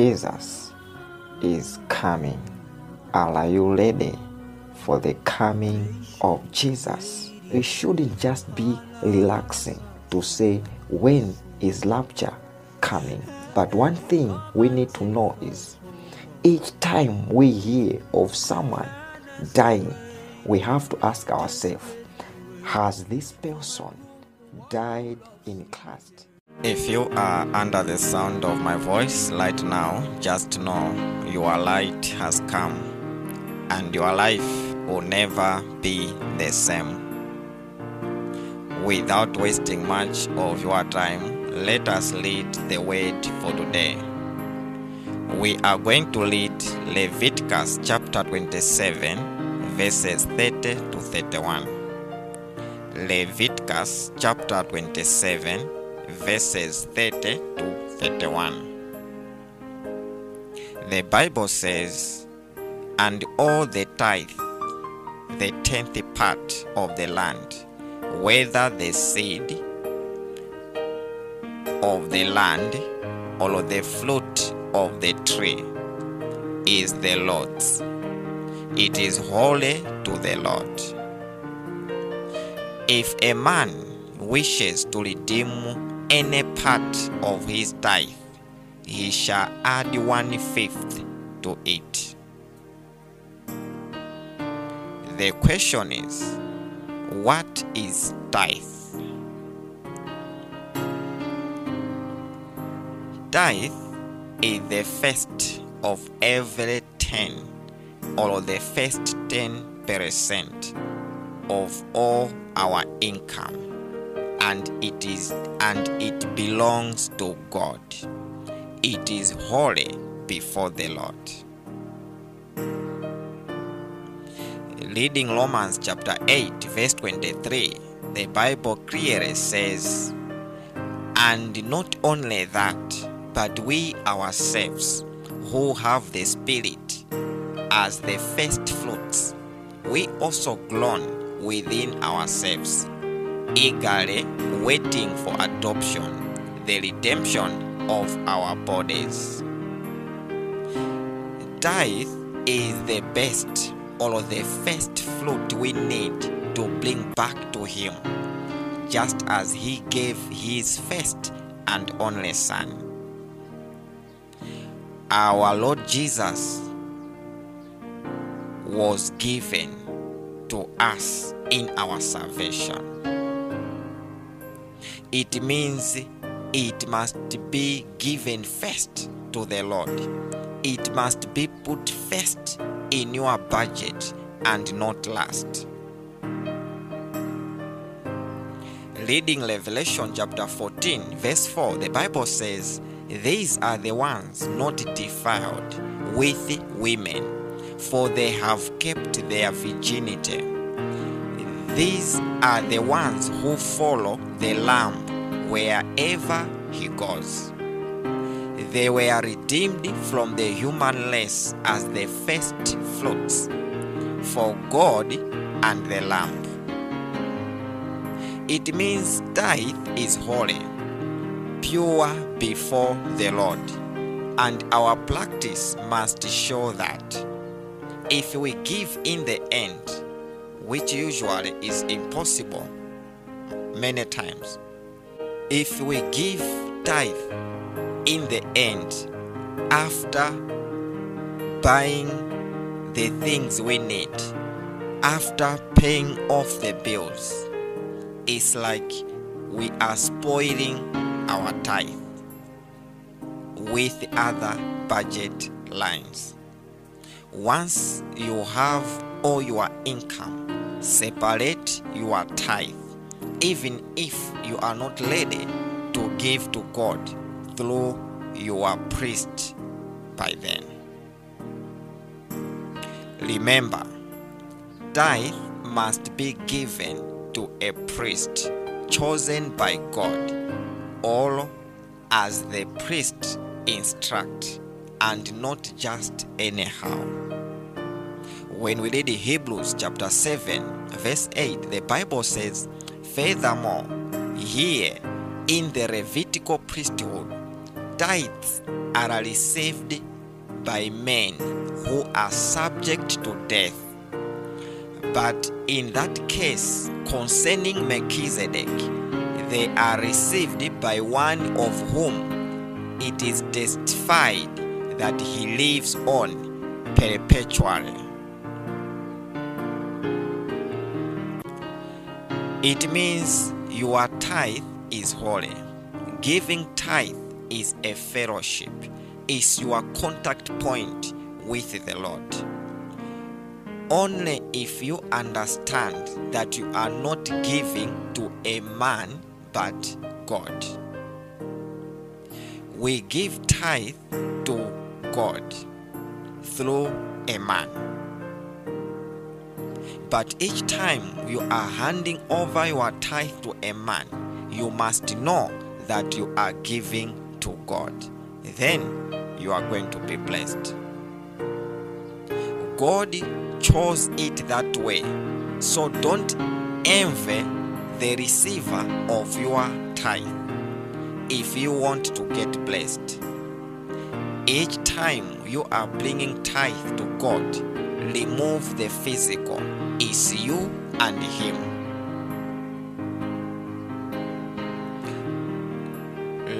Jesus is coming. Are you ready for the coming of Jesus? We shouldn't just be relaxing to say, when is rapture coming? But one thing we need to know is each time we hear of someone dying, we have to ask ourselves, has this person died in Christ? If you are under the sound of my voice right now, just know your light has come and your life will never be the same. Without wasting much of your time, let us lead the word for today. We are going to read Leviticus chapter 27, verses 30 to 31. Leviticus chapter 27, verses 30 to 31. The Bible says, And all the tithe, the tenth part of the land, whether the seed of the land or the fruit of the tree, is the Lord's. It is holy to the Lord. If a man wishes to redeem any part of his tithe, he shall add one fifth to it. The question is, what is tithe? Tithe is the first of every ten or the first ten percent of all our income and it is and it belongs to God. It is holy before the Lord. Reading Romans chapter 8 verse 23, the Bible clearly says, And not only that, but we ourselves who have the Spirit as the first fruits, we also groan within ourselves, eagerly waiting for adoption, the redemption of our bodies. Tithe is the best or the first fruit we need to bring back to Him, just as He gave His first and only Son. Our Lord Jesus was given to us in our salvation. It means it must be given first to the Lord. It must be put first in your budget and not last. Reading Revelation chapter 14, verse 4, the Bible says, These are the ones not defiled with women, for they have kept their virginity. These are the ones who follow the Lamb wherever he goes. They were redeemed from the human race as the first fruits for God and the Lamb. It means tithe is holy, pure before the Lord, and our practice must show that. If we give in the end, which usually is impossible many times, if we give tithe in the end after buying the things we need, after paying off the bills, it's like we are spoiling our tithe with other budget lines. Once you have all your income, separate your tithe, even if you are not ready to give to God through your priest by then. Remember, tithe must be given to a priest chosen by God, or as the priest instruct, and not just anyhow. When we read Hebrews chapter 7, verse 8, the Bible says, Furthermore, here in the Levitical priesthood, tithes are received by men who are subject to death. But in that case, concerning Melchizedek, they are received by one of whom it is testified that he lives on perpetually. It means your tithe is holy. Giving tithe is a fellowship, is your contact point with the Lord. Only if you understand that you are not giving to a man but God. We give tithe to God through a man. But each time you are handing over your tithe to a man, you must know that you are giving to God. Then you are going to be blessed. God chose it that way. So don't envy the receiver of your tithe if you want to get blessed. Each time you are bringing tithe to God, remove the physical. It's you and Him.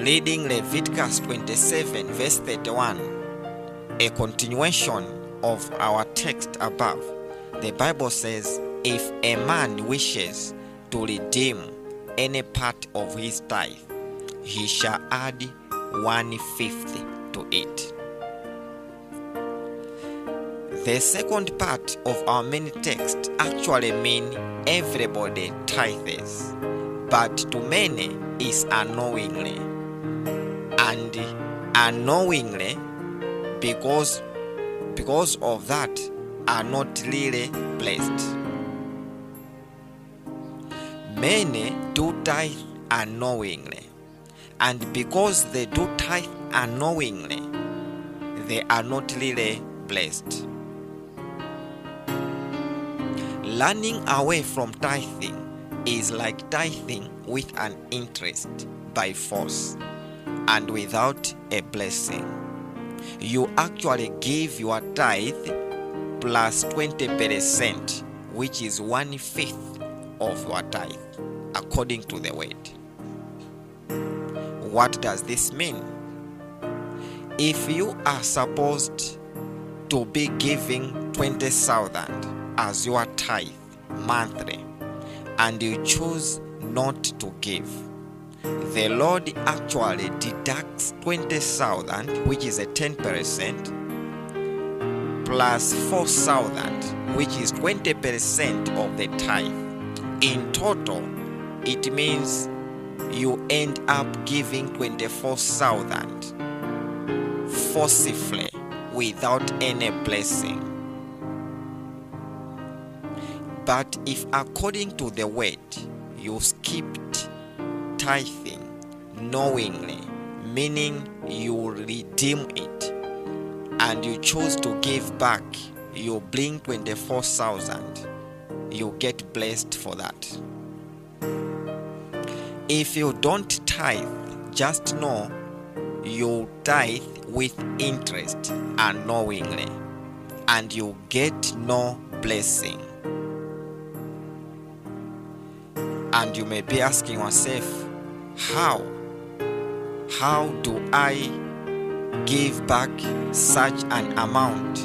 Reading Leviticus 27, verse 31, a continuation of our text above, the Bible says, If a man wishes to redeem any part of his tithe, he shall add one fifth to it. The second part of our main text actually mean everybody tithes, but to many is unknowingly. And unknowingly, because because of that, are not really blessed. Many do tithe unknowingly, and because they do tithe unknowingly, they are not really blessed. Running away from tithing is like tithing with an interest by force and without a blessing. You actually give your tithe plus 20%, which is one fifth of your tithe, according to the word. What does this mean? If you are supposed to be giving 20,000 as your tithe monthly and you choose not to give, the Lord actually deducts 20,000, which is a 10%, plus 4,000, which is 20% of the tithe. In total, it means you end up giving 24,000 forcibly without any blessing. But if according to the word you skipped tithing knowingly, meaning you redeem it, and you choose to give back, you bring 24,000, you get blessed for that. If you don't tithe, just know you tithe with interest unknowingly, and you get no blessing. And you may be asking yourself, how? How do I give back such an amount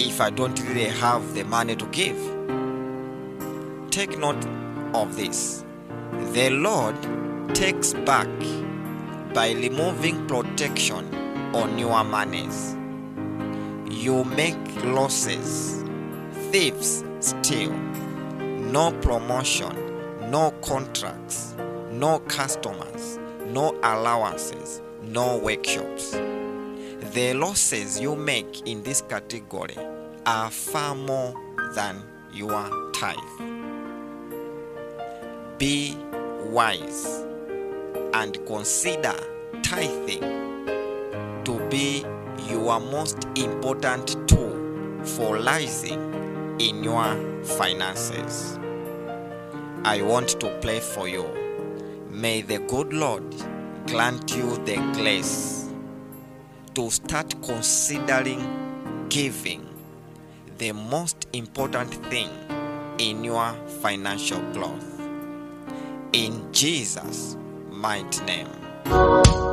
if I don't really have the money to give? Take note of this. The Lord takes back by removing protection on your monies. You make losses, thieves steal, no promotion, no contracts, no customers, no allowances, no workshops. The losses you make in this category are far more than your tithe. Be wise and consider tithing to be your most important tool for rising in your finances. I want to play for you. May the good Lord grant you the grace to start considering giving the most important thing in your financial growth. In Jesus' mighty name.